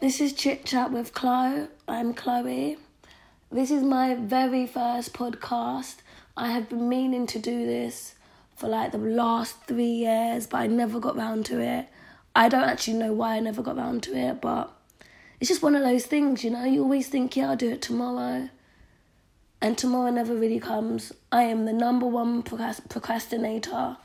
This is Chit Chat with Chloe. I'm Chloe. This is my very first podcast. I have been meaning to do this for like the last three years, but I never got round to it. I don't actually know why I never got round to it, but it's just one of those things, you know. You always think, yeah, I'll do it tomorrow. And tomorrow never really comes. I am the number one procrastinator.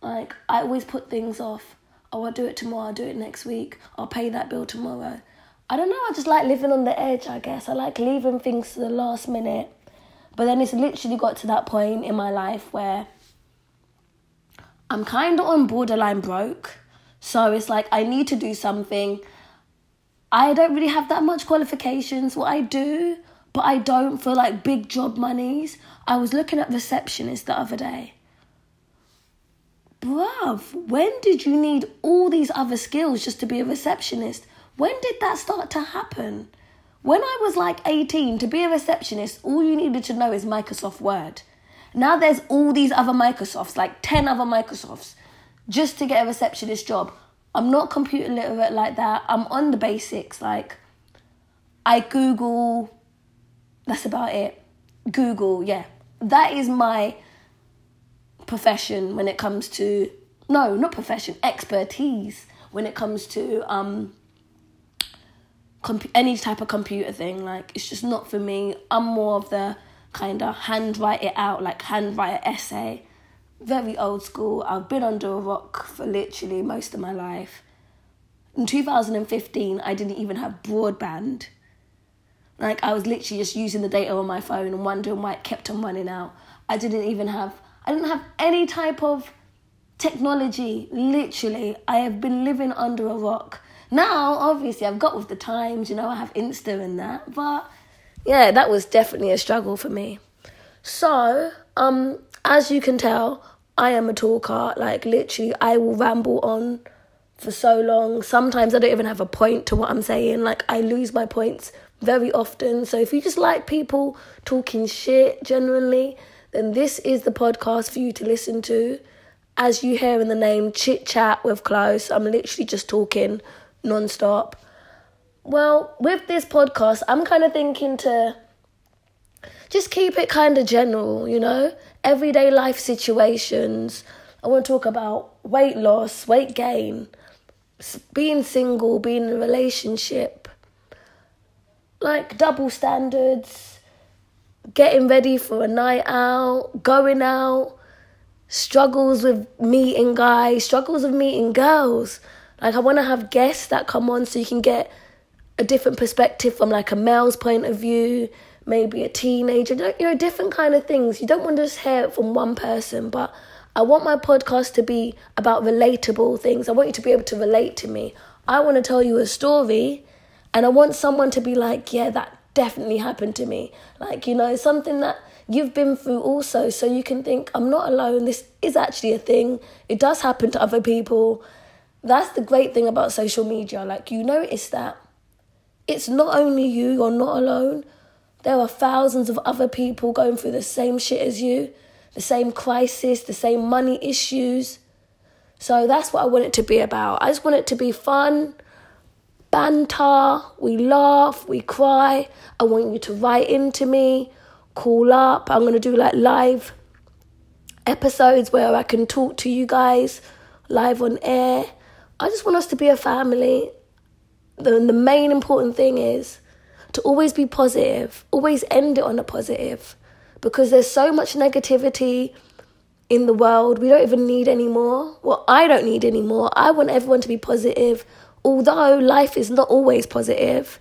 Like, I always put things off. Oh, I'll do it tomorrow, I'll do it next week, I'll pay that bill tomorrow. I don't know, I just like living on the edge, I guess. I like leaving things to the last minute. But then it's literally got to that point in my life where I'm kind of on borderline broke. So it's like I need to do something. I don't really have that much qualifications. What I do, but I don't for like big job monies. I was looking at receptionists the other day. Bruv, when did you need all these other skills just to be a receptionist? When did that start to happen? When I was like 18, to be a receptionist, all you needed to know is Microsoft Word. Now there's all these other Microsofts, like 10 other Microsofts, just to get a receptionist job. I'm not computer literate like that. I'm on the basics. Like, I Google, that's about it. Google, yeah. That is my profession when it comes to, no, not profession, expertise when it comes to um, comp- any type of computer thing. Like, it's just not for me. I'm more of the kind of handwrite it out, like handwrite an essay. Very old school. I've been under a rock for literally most of my life. In 2015, I didn't even have broadband. Like, I was literally just using the data on my phone and wondering why it kept on running out. I didn't even have, I didn't have any type of technology. Literally, I have been living under a rock. Now, obviously, I've got with the times, you know, I have Insta and that, but yeah, that was definitely a struggle for me. So, um, as you can tell, I am a talker. Like literally, I will ramble on for so long. Sometimes I don't even have a point to what I'm saying. Like I lose my points very often. So if you just like people talking shit generally, then this is the podcast for you to listen to. As you hear in the name, chit chat with Chloe. I'm literally just talking non-stop. Well, with this podcast, I'm kind of thinking to just keep it kind of general, you know, everyday life situations. I want to talk about weight loss, weight gain, being single, being in a relationship, like double standards, getting ready for a night out, going out, struggles with meeting guys, struggles with meeting girls. Like, I want to have guests that come on so you can get a different perspective from like a male's point of view, maybe a teenager, you know, different kind of things. You don't want to just hear it from one person, but I want my podcast to be about relatable things. I want you to be able to relate to me. I want to tell you a story and I want someone to be like, yeah, that definitely happened to me. Like, you know, something that you've been through also, so you can think, I'm not alone. This is actually a thing. It does happen to other people. That's the great thing about social media. Like, you notice that it's not only you, you're not alone. There are thousands of other people going through the same shit as you, the same crisis, the same money issues. So that's what I want it to be about. I just want it to be fun, banter, we laugh, we cry. I want you to write into me, call up. I'm going to do like live episodes where I can talk to you guys live on air. I just want us to be a family the, the main important thing is to always be positive, always end it on a positive because there's so much negativity in the world we don't even need anymore. Well, I don't need anymore. I want everyone to be positive, although life is not always positive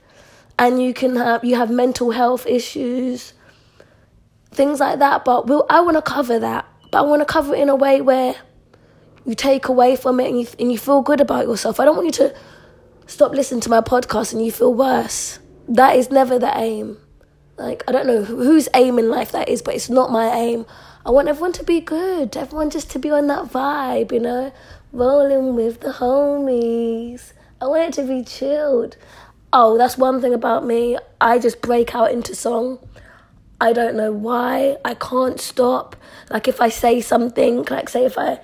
and you can have you have mental health issues things like that but we'll, i want to cover that but i want to cover it in a way where you take away from it and you, and you feel good about yourself i don't want you to stop listening to my podcast and you feel worse. That is never the aim. Like, I don't know whose aim in life that is, but it's not my aim. I want everyone to be good, everyone just to be on that vibe, you know, rolling with the homies. I want it to be chilled. Oh, that's one thing about me. I just break out into song. I don't know why. I can't stop. Like, if I say something, like, say, if I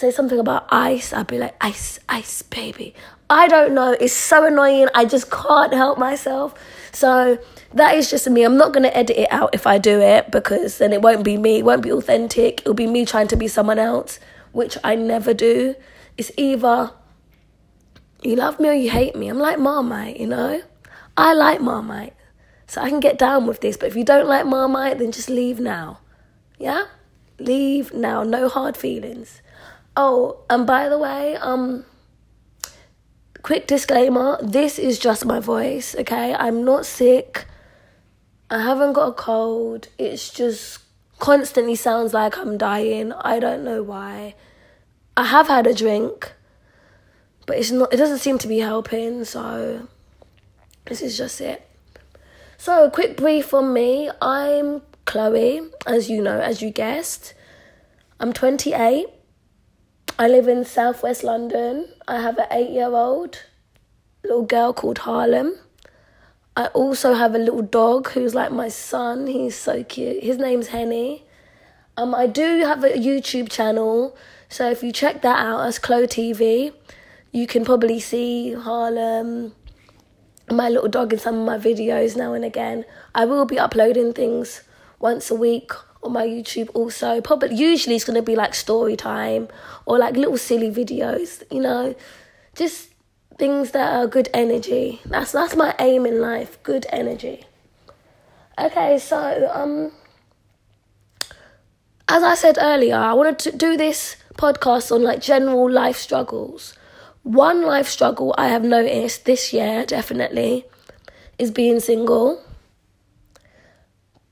say something about ice, I'd be like, ice, ice, baby. I don't know. It's so annoying. I just can't help myself. So that is just me. I'm not going to edit it out if I do it because then it won't be me. It won't be authentic. It'll be me trying to be someone else, which I never do. It's either you love me or you hate me. I'm like Marmite, you know? I like Marmite. So I can get down with this. But if you don't like Marmite, then just leave now. Yeah? Leave now. No hard feelings. Oh, and by the way, um, quick disclaimer this is just my voice, okay? I'm not sick. I haven't got a cold. It's just constantly sounds like I'm dying. I don't know why. I have had a drink, but it's not it doesn't seem to be helping, so this is just it. So, a quick brief on me. I'm Chloe, as you know, as you guessed. I'm 28. I live in southwest London. I have an eight year old little girl called Harlem. I also have a little dog who's like my son. He's so cute. His name's Henny. Um, I do have a YouTube channel, so if you check that out as Chloe TV, you can probably see Harlem, my little dog in some of my videos now and again. I will be uploading things once a week on my YouTube also. Probably usually it's gonna be like story time or like little silly videos, you know. Just things that are good energy. That's that's my aim in life, good energy. Okay, so um as I said earlier, I wanted to do this podcast on like general life struggles. One life struggle I have noticed this year definitely is being single.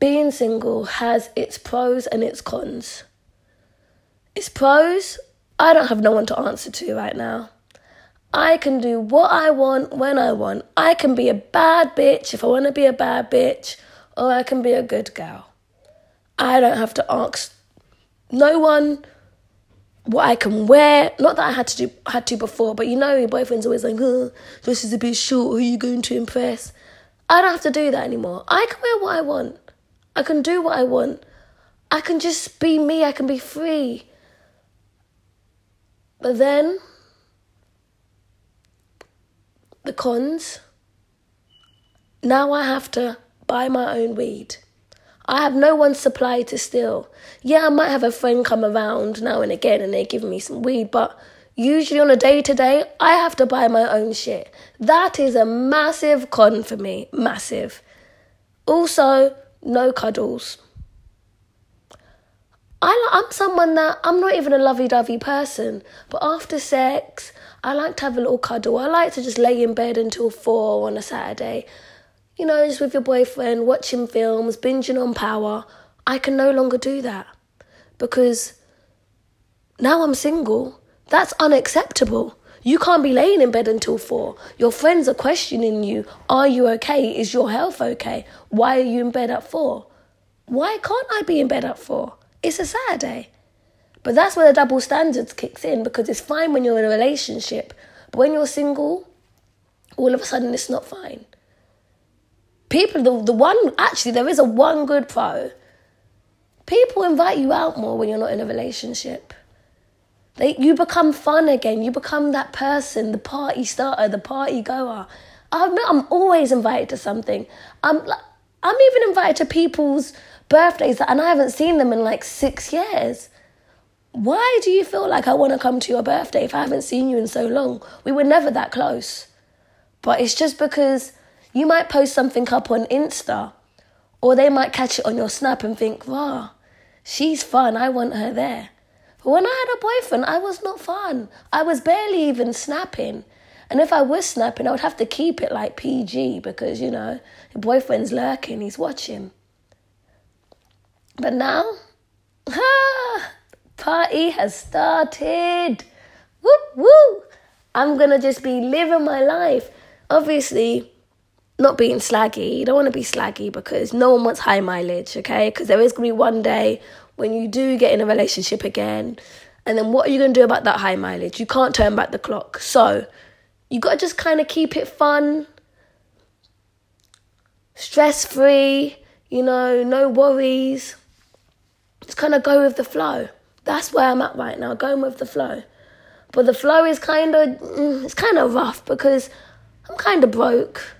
Being single has its pros and its cons. Its pros, I don't have no one to answer to right now. I can do what I want when I want. I can be a bad bitch if I want to be a bad bitch, or I can be a good girl. I don't have to ask no one what I can wear. Not that I had to do had to before, but you know your boyfriend's always like, oh, this is a bit short, who are you going to impress? I don't have to do that anymore. I can wear what I want. I can do what I want. I can just be me, I can be free. But then the cons. Now I have to buy my own weed. I have no one supply to steal. Yeah, I might have a friend come around now and again and they give me some weed, but usually on a day to day, I have to buy my own shit. That is a massive con for me. Massive. Also, no cuddles. I, I'm someone that I'm not even a lovey dovey person, but after sex, I like to have a little cuddle. I like to just lay in bed until four on a Saturday. You know, just with your boyfriend, watching films, binging on power. I can no longer do that because now I'm single. That's unacceptable. You can't be laying in bed until four. Your friends are questioning you. Are you okay? Is your health okay? Why are you in bed at four? Why can't I be in bed at four? It's a Saturday. But that's where the double standards kicks in because it's fine when you're in a relationship, but when you're single, all of a sudden it's not fine. People, the, the one, actually, there is a one good pro. People invite you out more when you're not in a relationship. You become fun again. You become that person, the party starter, the party goer. I'm, I'm always invited to something. I'm, I'm even invited to people's birthdays and I haven't seen them in like six years. Why do you feel like I want to come to your birthday if I haven't seen you in so long? We were never that close. But it's just because you might post something up on Insta, or they might catch it on your snap and think, wow, she's fun, I want her there. When I had a boyfriend, I was not fun. I was barely even snapping. And if I was snapping, I would have to keep it like PG because, you know, your boyfriend's lurking, he's watching. But now, ah, party has started. Woo woo! I'm gonna just be living my life. Obviously, not being slaggy. You don't want to be slaggy because no one wants high mileage, okay? Because there is gonna be one day when you do get in a relationship again, and then what are you gonna do about that high mileage? You can't turn back the clock. So, you gotta just kind of keep it fun, stress free, you know, no worries. Just kind of go with the flow. That's where I'm at right now, going with the flow. But the flow is kind of mm, it's kind of rough because I'm kind of broke.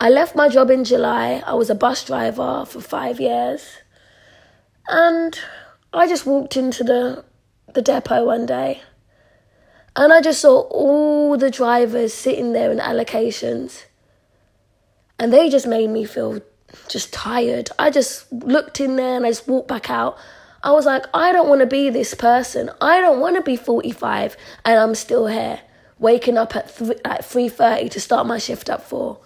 I left my job in July. I was a bus driver for 5 years. And I just walked into the the depot one day. And I just saw all the drivers sitting there in allocations. And they just made me feel just tired. I just looked in there and I just walked back out. I was like, I don't want to be this person. I don't want to be 45 and I'm still here, waking up at, th- at 3.30 to start my shift at 4.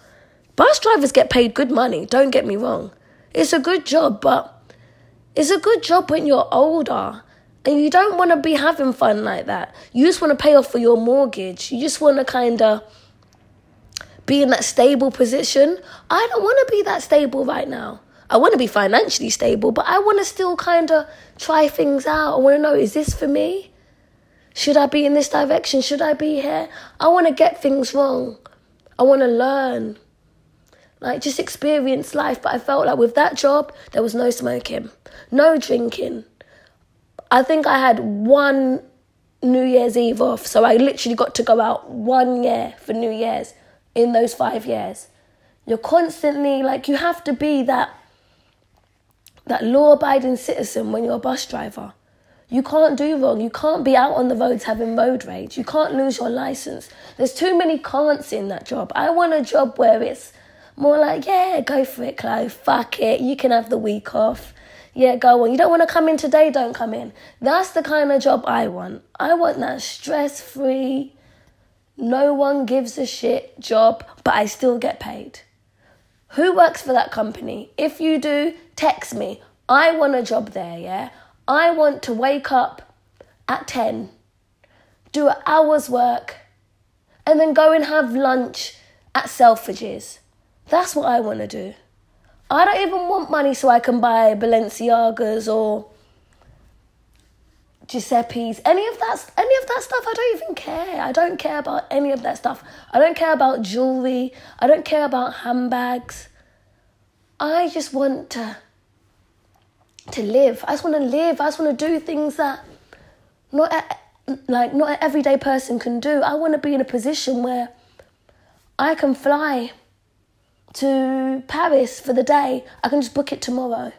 Bus drivers get paid good money, don't get me wrong. It's a good job, but it's a good job when you're older. And you don't want to be having fun like that. You just want to pay off for your mortgage. You just want to kind of be in that stable position. I don't want to be that stable right now. I want to be financially stable, but I want to still kind of try things out. I want to know is this for me? Should I be in this direction? Should I be here? I want to get things wrong. I want to learn. Like, just experience life. But I felt like with that job, there was no smoking, no drinking. I think I had one New Year's Eve off. So I literally got to go out one year for New Year's in those five years. You're constantly like, you have to be that that law abiding citizen when you're a bus driver. You can't do wrong. You can't be out on the roads having road rage. You can't lose your license. There's too many can'ts in that job. I want a job where it's more like, yeah, go for it, Chloe. Fuck it. You can have the week off. Yeah, go on. You don't want to come in today, don't come in. That's the kind of job I want. I want that stress free, no one gives a shit job, but I still get paid. Who works for that company? If you do, text me. I want a job there, yeah? I want to wake up at 10, do an hour's work, and then go and have lunch at Selfridges. That's what I want to do. I don't even want money so I can buy Balenciagas or Giuseppe's, any of that, any of that stuff. I don't even care. I don't care about any of that stuff. I don't care about jewelry. I don't care about handbags. I just want to to live. I just want to live. I just want to do things that not a, like not an everyday person can do. I want to be in a position where I can fly to Paris for the day. I can just book it tomorrow.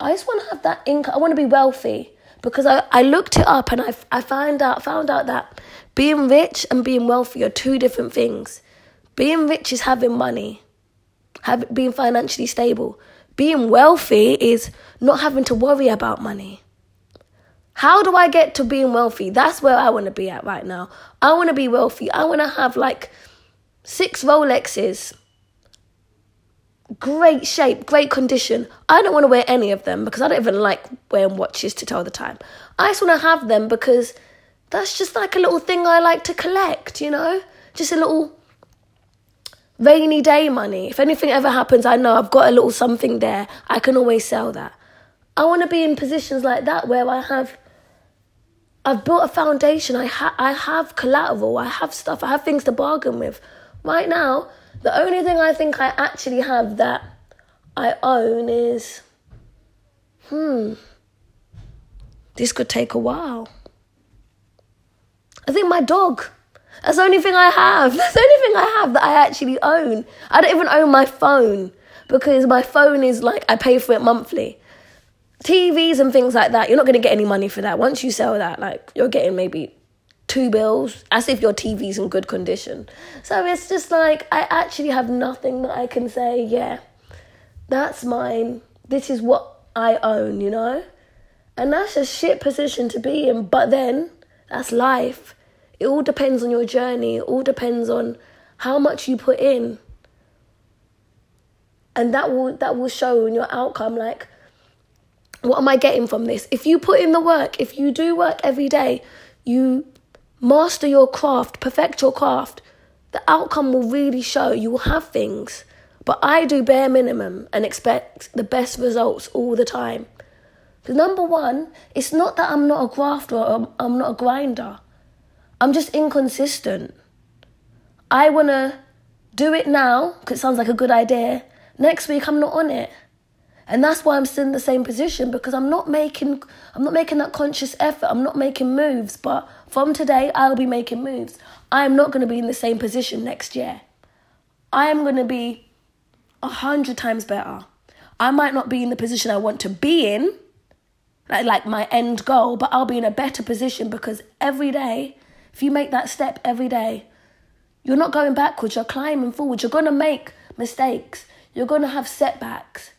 I just want to have that income. I want to be wealthy because I, I looked it up and I, I found out found out that being rich and being wealthy are two different things. Being rich is having money, have, being financially stable. Being wealthy is not having to worry about money. How do I get to being wealthy? That's where I want to be at right now. I want to be wealthy. I want to have like six Rolexes great shape, great condition. I don't want to wear any of them because I don't even like wearing watches to tell the time. I just want to have them because that's just like a little thing I like to collect, you know? Just a little rainy day money. If anything ever happens, I know I've got a little something there. I can always sell that. I want to be in positions like that where I have I've built a foundation. I ha- I have collateral. I have stuff. I have things to bargain with. Right now, the only thing I think I actually have that I own is, hmm, this could take a while. I think my dog. That's the only thing I have. That's the only thing I have that I actually own. I don't even own my phone because my phone is like I pay for it monthly. TVs and things like that, you're not going to get any money for that. Once you sell that, like you're getting maybe two bills as if your TV's in good condition. So it's just like I actually have nothing that I can say, yeah, that's mine. This is what I own, you know? And that's a shit position to be in, but then that's life. It all depends on your journey, it all depends on how much you put in. And that will that will show in your outcome like what am I getting from this? If you put in the work, if you do work every day, you Master your craft, perfect your craft. The outcome will really show. You will have things. But I do bare minimum and expect the best results all the time. Number one, it's not that I'm not a grafter or I'm not a grinder. I'm just inconsistent. I want to do it now because it sounds like a good idea. Next week, I'm not on it. And that's why I'm still in the same position because I'm not making I'm not making that conscious effort. I'm not making moves, but from today I'll be making moves. I am not going to be in the same position next year. I am going to be a hundred times better. I might not be in the position I want to be in, like, like my end goal, but I'll be in a better position because every day, if you make that step every day, you're not going backwards, you're climbing forward. You're going to make mistakes, you're going to have setbacks,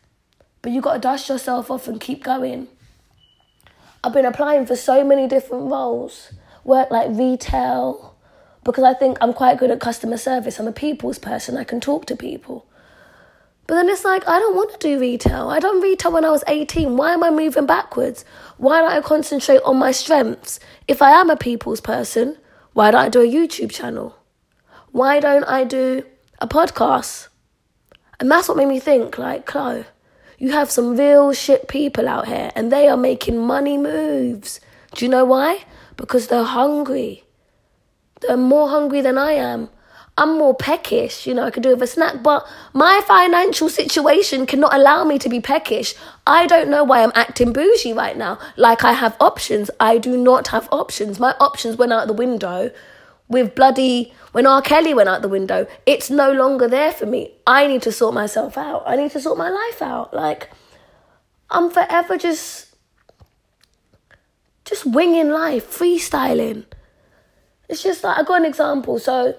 but you've got to dust yourself off and keep going. I've been applying for so many different roles, work like retail, because I think I'm quite good at customer service. I'm a people's person, I can talk to people. But then it's like, I don't want to do retail. I done retail when I was 18. Why am I moving backwards? Why don't I concentrate on my strengths? If I am a people's person, why don't I do a YouTube channel? Why don't I do a podcast? And that's what made me think, like, Chloe, you have some real shit people out here and they are making money moves. Do you know why? Because they're hungry. They're more hungry than I am. I'm more peckish, you know, I could do with a snack, but my financial situation cannot allow me to be peckish. I don't know why I'm acting bougie right now. Like I have options. I do not have options. My options went out the window with bloody when R. Kelly went out the window. It's no longer there for me. I need to sort myself out. I need to sort my life out. Like I'm forever just just winging life, freestyling. It's just like I got an example. So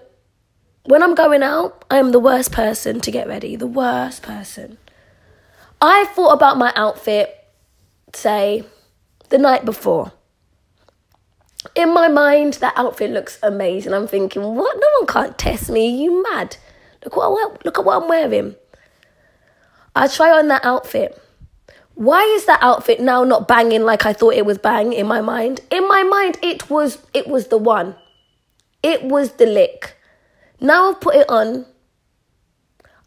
when I'm going out, I am the worst person to get ready. The worst person. I thought about my outfit, say, the night before. In my mind, that outfit looks amazing. I'm thinking, what? No one can't test me. Are you mad? Look what I, look at what I'm wearing. I try on that outfit. Why is that outfit now not banging like I thought it was bang in my mind? In my mind, it was it was the one. It was the lick. Now I've put it on.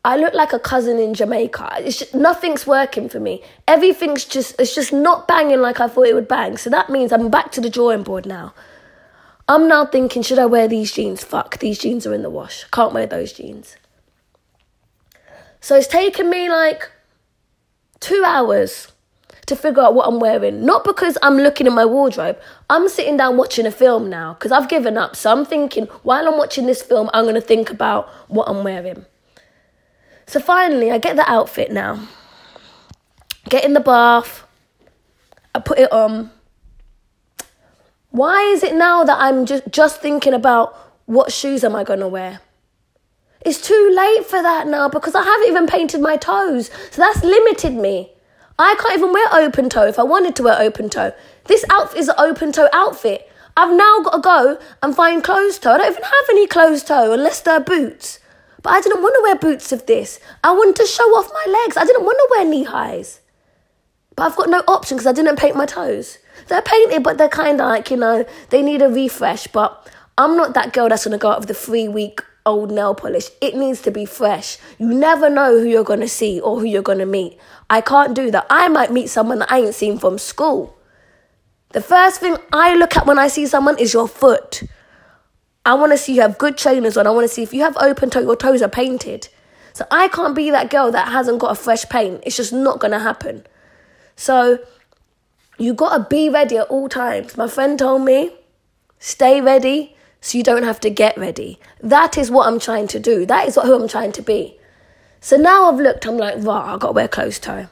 I look like a cousin in Jamaica. It's just, nothing's working for me. Everything's just it's just not banging like I thought it would bang. So that means I'm back to the drawing board now. I'm now thinking, should I wear these jeans? Fuck, these jeans are in the wash. Can't wear those jeans. So it's taken me like two hours to figure out what I'm wearing. Not because I'm looking in my wardrobe. I'm sitting down watching a film now because I've given up. So I'm thinking, while I'm watching this film, I'm going to think about what I'm wearing. So finally, I get the outfit now. Get in the bath. I put it on. Why is it now that I'm just, just thinking about what shoes am I going to wear? It's too late for that now because I haven't even painted my toes. So that's limited me. I can't even wear open toe if I wanted to wear open toe. This outfit is an open toe outfit. I've now got to go and find closed toe. I don't even have any closed toe unless they're boots. But I didn't want to wear boots of this. I wanted to show off my legs. I didn't want to wear knee highs. But I've got no option because I didn't paint my toes. They're painted, but they're kind of like, you know, they need a refresh. But I'm not that girl that's going to go out with the three week old nail polish. It needs to be fresh. You never know who you're going to see or who you're going to meet. I can't do that. I might meet someone that I ain't seen from school. The first thing I look at when I see someone is your foot. I want to see you have good trainers on. I want to see if you have open toe, your toes are painted. So I can't be that girl that hasn't got a fresh paint. It's just not going to happen. So you got to be ready at all times. My friend told me, stay ready so you don't have to get ready. That is what I'm trying to do. That is what, who I'm trying to be. So now I've looked, I'm like, right, I've got to wear closed toe.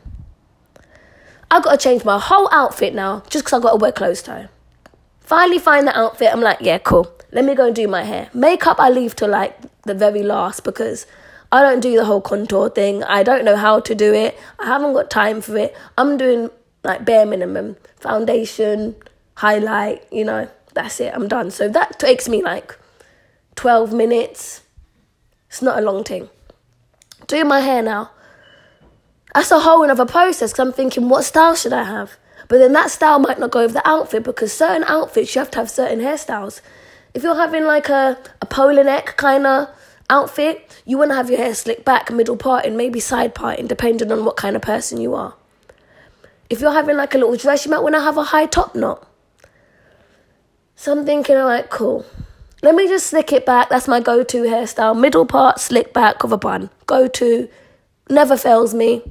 I've got to change my whole outfit now just because I've got to wear closed toe. Finally find the outfit, I'm like, yeah, cool. Let me go and do my hair. Makeup I leave to like the very last because I don't do the whole contour thing. I don't know how to do it. I haven't got time for it. I'm doing like bare minimum foundation, highlight, you know, that's it, I'm done. So that takes me like 12 minutes. It's not a long thing. Doing my hair now. That's a whole another process because I'm thinking, what style should I have? But then that style might not go with the outfit because certain outfits you have to have certain hairstyles. If you're having like a, a polo neck kind of outfit, you want to have your hair slicked back, middle part, and maybe side parting, depending on what kind of person you are. If you're having like a little dress, you might want to have a high top knot. So I'm thinking, right, cool. Let me just slick it back. That's my go to hairstyle. Middle part, slick back of a bun. Go to, never fails me.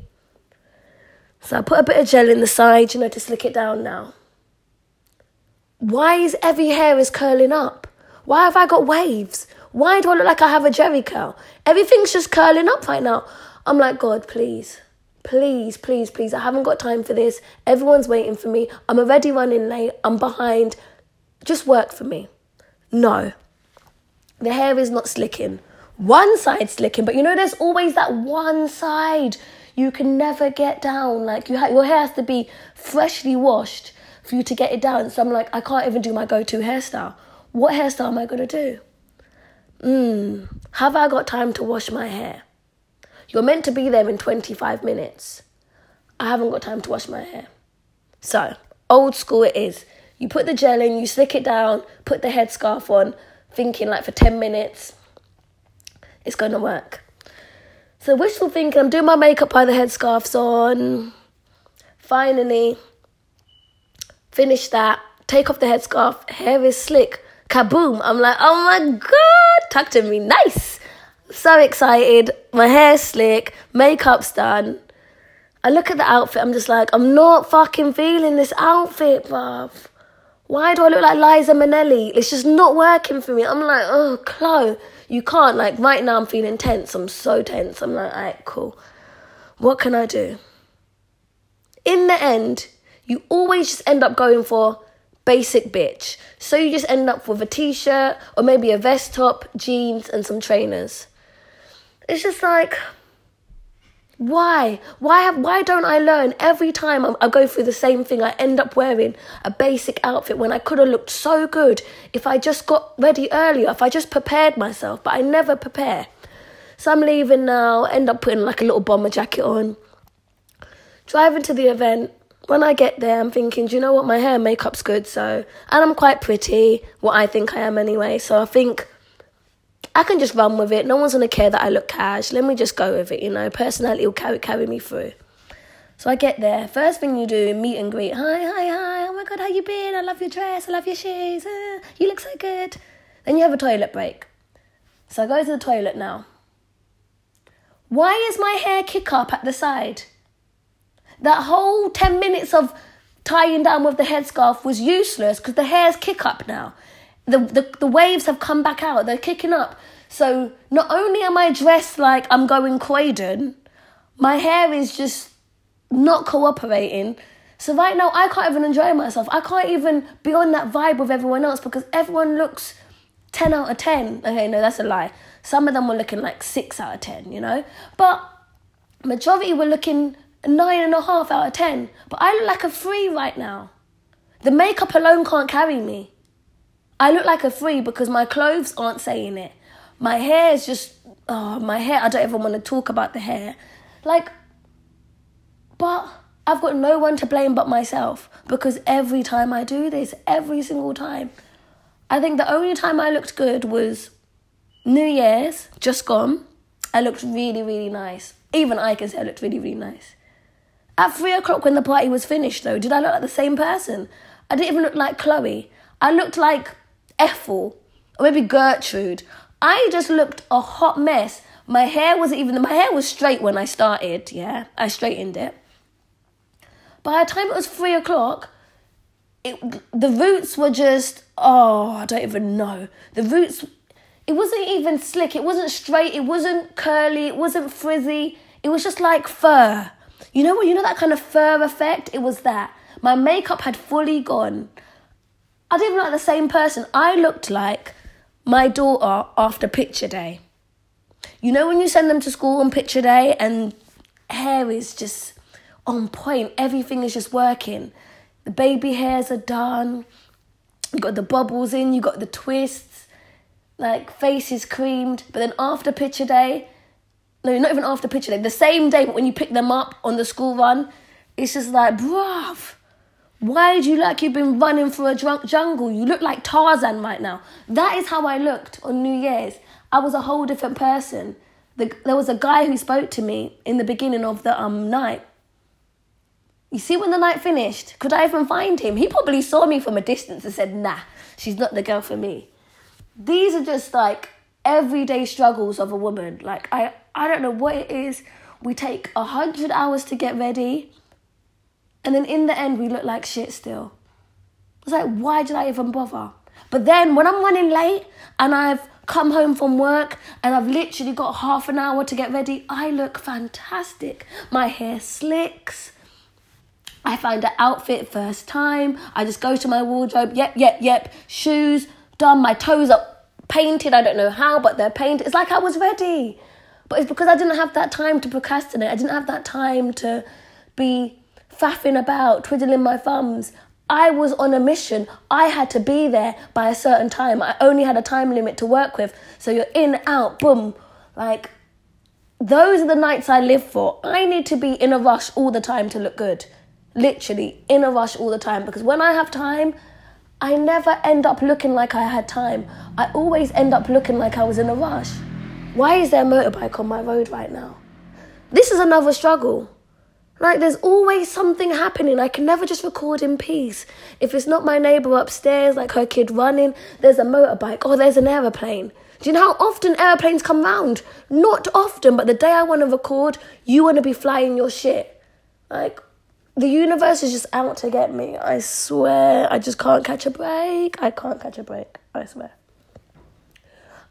So I put a bit of gel in the side, you know, to slick it down now. Why is every hair is curling up? Why have I got waves? Why do I look like I have a Jerry curl? Everything's just curling up right now. I'm like, God, please, please, please, please. I haven't got time for this. Everyone's waiting for me. I'm already running late. I'm behind. Just work for me. No. The hair is not slicking. One side slicking, but you know, there's always that one side you can never get down. Like you ha- your hair has to be freshly washed for you to get it down. So I'm like, I can't even do my go-to hairstyle. What hairstyle am I gonna do? Hmm, have I got time to wash my hair? You're meant to be there in 25 minutes. I haven't got time to wash my hair. So, old school it is. You put the gel in, you slick it down, put the headscarf on, thinking like for 10 minutes, it's gonna work. So wishful thinking, I'm doing my makeup by the headscarves on. Finally, finish that, take off the headscarf, hair is slick, kaboom. I'm like, oh my god, tucked in me, nice. So excited, my hair's slick, makeup's done. I look at the outfit, I'm just like, I'm not fucking feeling this outfit, bruv. Why do I look like Liza Minnelli? It's just not working for me. I'm like, oh, Chloe, you can't. Like, right now I'm feeling tense. I'm so tense. I'm like, alright, cool. What can I do? In the end, you always just end up going for basic bitch. So you just end up with a t shirt or maybe a vest top, jeans, and some trainers. It's just like, why? Why have, why don't I learn every time I, I go through the same thing? I end up wearing a basic outfit when I could have looked so good if I just got ready earlier, if I just prepared myself, but I never prepare. So I'm leaving now, end up putting like a little bomber jacket on. Driving to the event. When I get there, I'm thinking, do you know what? My hair and makeup's good, so. And I'm quite pretty, what I think I am anyway, so I think I can just run with it. No one's gonna care that I look cash. Let me just go with it, you know. Personality will carry carry me through. So I get there. First thing you do, meet and greet. Hi, hi, hi. Oh my god, how you been? I love your dress. I love your shoes. Uh, you look so good. Then you have a toilet break. So I go to the toilet now. Why is my hair kick up at the side? That whole 10 minutes of tying down with the headscarf was useless because the hair's kick up now the, the, the waves have come back out. They're kicking up. So not only am I dressed like I'm going Croydon, my hair is just not cooperating. So right now I can't even enjoy myself. I can't even be on that vibe with everyone else because everyone looks 10 out of 10. Okay, no, that's a lie. Some of them were looking like 6 out of 10, you know? But majority were looking nine and a half out of 10. But I look like a 3 right now. The makeup alone can't carry me. I look like a free because my clothes aren't saying it. My hair is just, oh, my hair, I don't even want to talk about the hair. Like, but I've got no one to blame but myself because every time I do this, every single time, I think the only time I looked good was New Year's, just gone. I looked really, really nice. Even I can say I looked really, really nice. At three o'clock when the party was finished, though, did I look like the same person? I didn't even look like Chloe. I looked like Ethel, or maybe Gertrude. I just looked a hot mess. My hair wasn't even, my hair was straight when I started, yeah, I straightened it. By the time it was three o'clock, it, the roots were just, oh, I don't even know. The roots, it wasn't even slick, it wasn't straight, it wasn't curly, it wasn't frizzy, it was just like fur. You know what, you know that kind of fur effect? It was that. My makeup had fully gone. I didn't look like the same person. I looked like my daughter after picture day. You know when you send them to school on picture day and hair is just on point, everything is just working. The baby hairs are done. You got the bubbles in, you got the twists, like face is creamed. But then after picture day, no, not even after picture day, the same day, but when you pick them up on the school run, it's just like, bruv, why do you look like you've been running through a drunk jungle? You look like Tarzan right now. That is how I looked on New Year's. I was a whole different person. The, there was a guy who spoke to me in the beginning of the um night. You see, when the night finished, could I even find him? He probably saw me from a distance and said, nah, she's not the girl for me. These are just like everyday struggles of a woman. Like, I, I don't know what it is. We take a hundred hours to get ready And then in the end, we look like shit still. It's like, why did I even bother? But then when I'm running late and I've come home from work and I've literally got half an hour to get ready, I look fantastic. My hair slicks. I find an outfit first time. I just go to my wardrobe. Yep, yep, yep. Shoes done. My toes are painted. I don't know how, but they're painted. It's like I was ready. But it's because I didn't have that time to procrastinate. I didn't have that time to be faffing about, twiddling my thumbs. I was on a mission. I had to be there by a certain time. I only had a time limit to work with. So you're in, out, boom. Like, those are the nights I live for. I need to be in a rush all the time to look good. Literally, in a rush all the time. Because when I have time, I never end up looking like I had time. I always end up looking like I was in a rush. Why is there a motorbike on my road right now? This is another struggle. Like, there's always something happening. I can never just record in peace. If it's not my neighbour upstairs, like her kid running, there's a motorbike or there's an aeroplane. Do you know how often airplanes come round? Not often, but the day I want to record, you want to be flying your shit. Like, the universe is just out to get me. I swear. I just can't catch a break. I can't catch a break. I swear.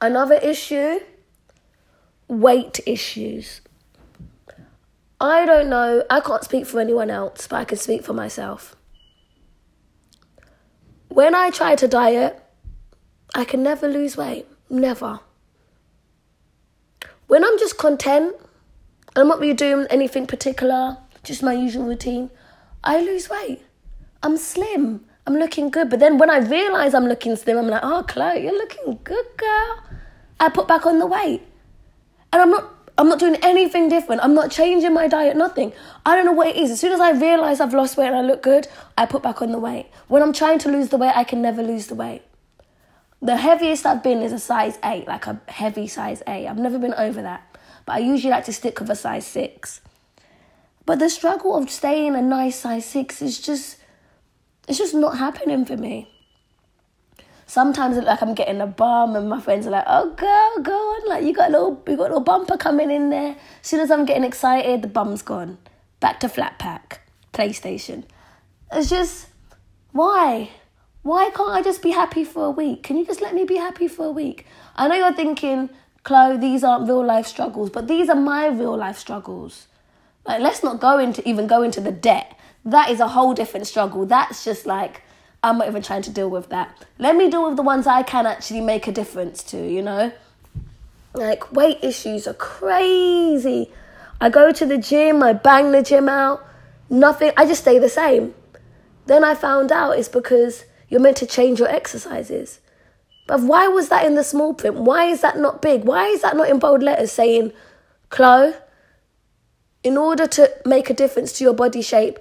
Another issue weight issues. I don't know, I can't speak for anyone else, but I can speak for myself. When I try to diet, I can never lose weight. Never. When I'm just content, I'm not really doing anything particular, just my usual routine, I lose weight. I'm slim. I'm looking good. But then when I realize I'm looking slim, I'm like, oh, Chloe, you're looking good, girl. I put back on the weight. And I'm not I'm not doing anything different. I'm not changing my diet, nothing. I don't know what it is. As soon as I realize I've lost weight and I look good, I put back on the weight. When I'm trying to lose the weight, I can never lose the weight. The heaviest I've been is a size 8, like a heavy size 8. I've never been over that. But I usually like to stick with a size 6. But the struggle of staying a nice size 6 is just, it's just not happening for me. Sometimes like I'm getting a bum, and my friends are like, "Oh, girl, go on! Like you got a little, you got a little bumper coming in there." As soon as I'm getting excited, the bum's gone. Back to flat pack, PlayStation. It's just why, why can't I just be happy for a week? Can you just let me be happy for a week? I know you're thinking, Chloe, these aren't real life struggles, but these are my real life struggles. Like, let's not go into even go into the debt. That is a whole different struggle. That's just like I'm not even trying to deal with that. Let me deal with the ones I can actually make a difference to, you know? Like, weight issues are crazy. I go to the gym, I bang the gym out, nothing, I just stay the same. Then I found out it's because you're meant to change your exercises. But why was that in the small print? Why is that not big? Why is that not in bold letters saying, Chloe, in order to make a difference to your body shape,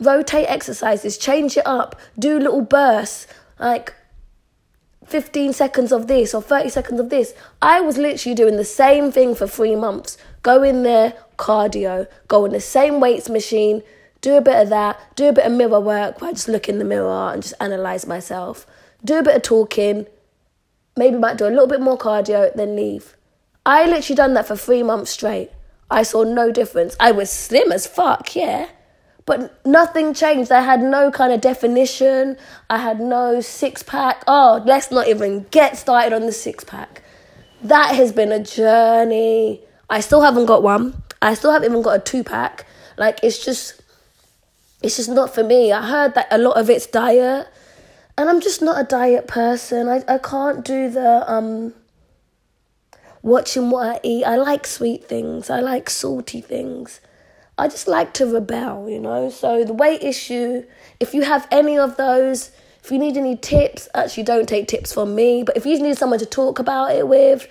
rotate exercises, change it up, do little bursts, like 15 seconds of this or 30 seconds of this. I was literally doing the same thing for three months. Go in there, cardio, go in the same weights machine, do a bit of that, do a bit of mirror work where I just look in the mirror and just analyze myself, do a bit of talking, maybe might do a little bit more cardio, then leave. I literally done that for three months straight. I saw no difference. I was slim as fuck, yeah. But nothing changed. I had no kind of definition. I had no six pack. Oh, let's not even get started on the six pack. That has been a journey. I still haven't got one. I still haven't even got a two pack. Like it's just it's just not for me. I heard that a lot of it's diet. And I'm just not a diet person. I, I can't do the um watching what I eat. I like sweet things. I like salty things. I just like to rebel, you know. So the weight issue, if you have any of those, if you need any tips, actually don't take tips from me, but if you need someone to talk about it with,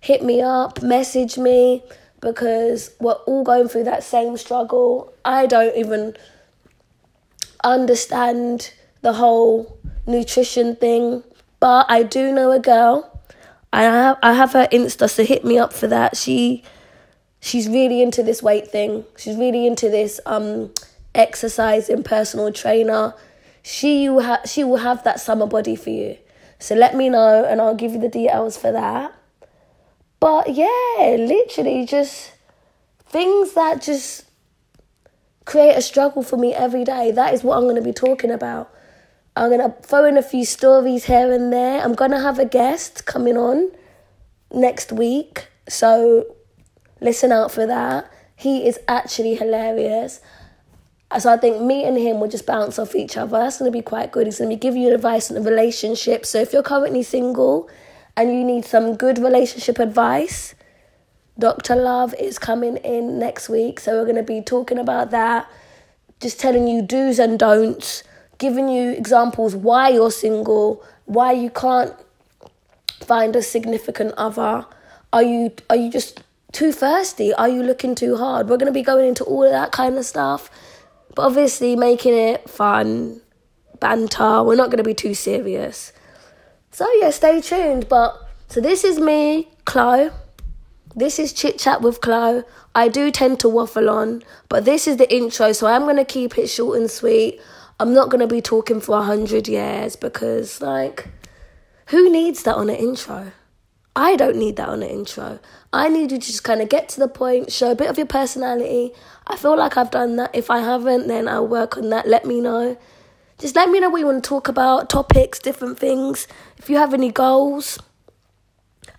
hit me up, message me because we're all going through that same struggle. I don't even understand the whole nutrition thing, but I do know a girl. I have I have her Insta, so hit me up for that. She she's really into this weight thing. She's really into this um exercising personal trainer. She will ha- she will have that summer body for you. So let me know and I'll give you the details for that. But yeah, literally just things that just create a struggle for me every day. That is what I'm going to be talking about. I'm going to throw in a few stories here and there. I'm going to have a guest coming on next week. So listen out for that. He is actually hilarious. So I think me and him will just bounce off each other. That's going to be quite good. He's going to be giving you advice on a relationship. So if you're currently single and you need some good relationship advice, Dr. Love is coming in next week. So we're going to be talking about that, just telling you do's and don'ts, giving you examples why you're single, why you can't find a significant other. Are you are you just too thirsty? Are you looking too hard? We're going to be going into all of that kind of stuff. But obviously, making it fun, banter. We're not going to be too serious. So, yeah, stay tuned. But so this is me, Chloe. This is Chit Chat with Chloe. I do tend to waffle on, but this is the intro, so I'm going to keep it short and sweet. I'm not going to be talking for a hundred years because, like, who needs that on an intro? I don't need that on an intro. I need you to just kind of get to the point, show a bit of your personality. I feel like I've done that. If I haven't, then I'll work on that. Let me know. Just let me know what you want to talk about, topics, different things. If you have any goals,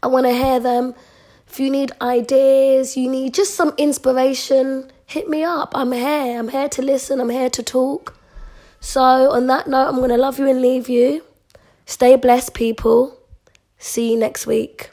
I want to hear them. If you need ideas, you need just some inspiration, hit me up. I'm here. I'm here to listen. I'm here to talk. So, on that note, I'm going to love you and leave you. Stay blessed, people. See you next week.